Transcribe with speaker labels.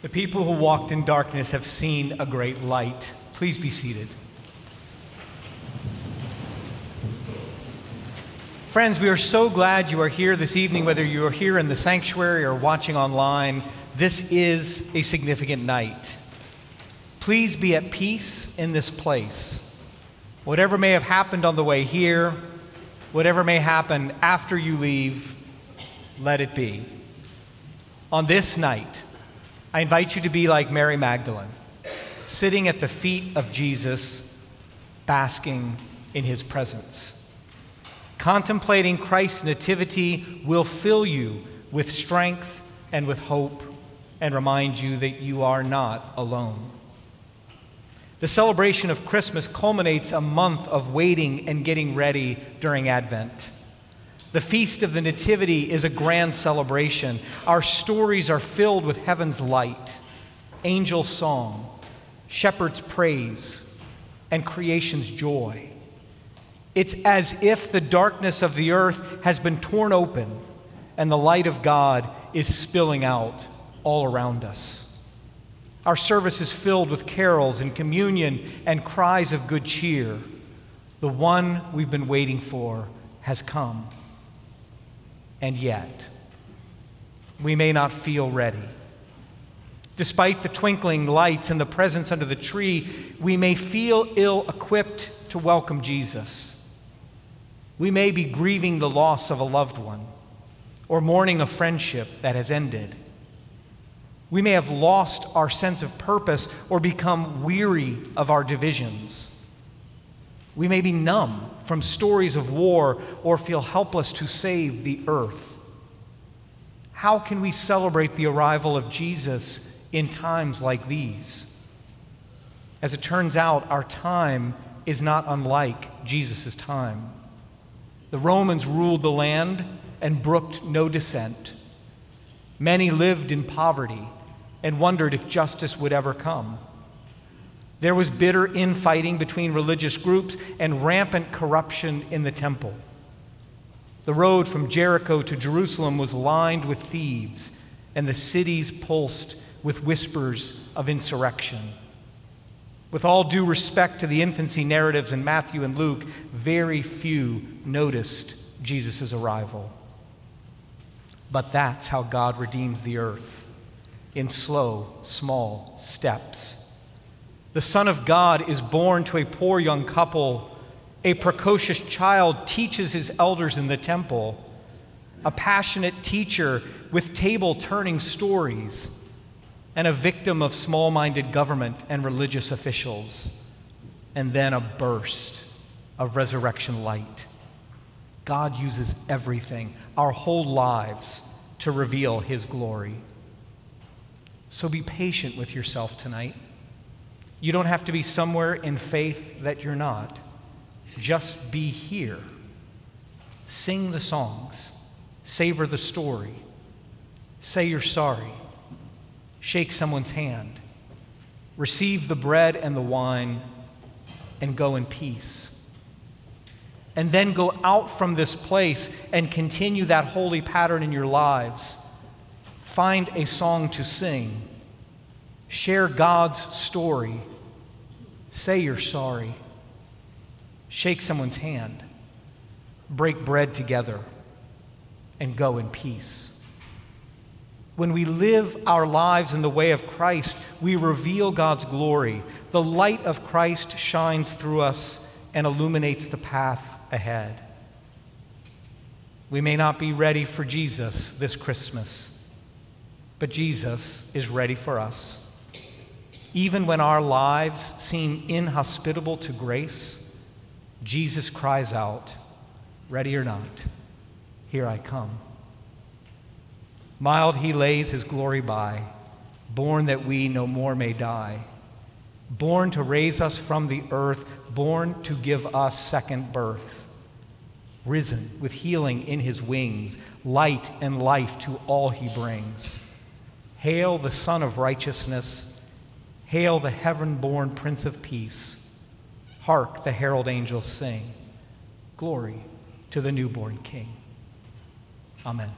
Speaker 1: The people who walked in darkness have seen a great light. Please be seated. Friends, we are so glad you are here this evening, whether you are here in the sanctuary or watching online. This is a significant night. Please be at peace in this place. Whatever may have happened on the way here, whatever may happen after you leave, let it be. On this night, I invite you to be like Mary Magdalene, sitting at the feet of Jesus, basking in his presence. Contemplating Christ's nativity will fill you with strength and with hope and remind you that you are not alone. The celebration of Christmas culminates a month of waiting and getting ready during Advent. The Feast of the Nativity is a grand celebration. Our stories are filled with heaven's light, angel song, shepherd's praise, and creation's joy. It's as if the darkness of the earth has been torn open and the light of God is spilling out all around us. Our service is filled with carols and communion and cries of good cheer. The one we've been waiting for has come. And yet, we may not feel ready. Despite the twinkling lights and the presents under the tree, we may feel ill equipped to welcome Jesus. We may be grieving the loss of a loved one or mourning a friendship that has ended. We may have lost our sense of purpose or become weary of our divisions. We may be numb from stories of war or feel helpless to save the earth. How can we celebrate the arrival of Jesus in times like these? As it turns out, our time is not unlike Jesus' time. The Romans ruled the land and brooked no dissent. Many lived in poverty and wondered if justice would ever come. There was bitter infighting between religious groups and rampant corruption in the temple. The road from Jericho to Jerusalem was lined with thieves, and the cities pulsed with whispers of insurrection. With all due respect to the infancy narratives in Matthew and Luke, very few noticed Jesus' arrival. But that's how God redeems the earth in slow, small steps the Son of God is born to a poor young couple. A precocious child teaches his elders in the temple. A passionate teacher with table turning stories. And a victim of small minded government and religious officials. And then a burst of resurrection light. God uses everything, our whole lives, to reveal his glory. So be patient with yourself tonight. You don't have to be somewhere in faith that you're not. Just be here. Sing the songs, savor the story, say you're sorry, shake someone's hand, receive the bread and the wine, and go in peace. And then go out from this place and continue that holy pattern in your lives. Find a song to sing Share God's story. Say you're sorry. Shake someone's hand. Break bread together and go in peace. When we live our lives in the way of Christ, we reveal God's glory. The light of Christ shines through us and illuminates the path ahead. We may not be ready for Jesus this Christmas, but Jesus is ready for us. Even when our lives seem inhospitable to grace, Jesus cries out, Ready or not, here I come. Mild he lays his glory by, born that we no more may die, born to raise us from the earth, born to give us second birth, risen with healing in his wings, light and life to all he brings. Hail the Sun of Righteousness Hail the heaven born Prince of Peace. Hark the herald angels sing. Glory to the newborn King. Amen.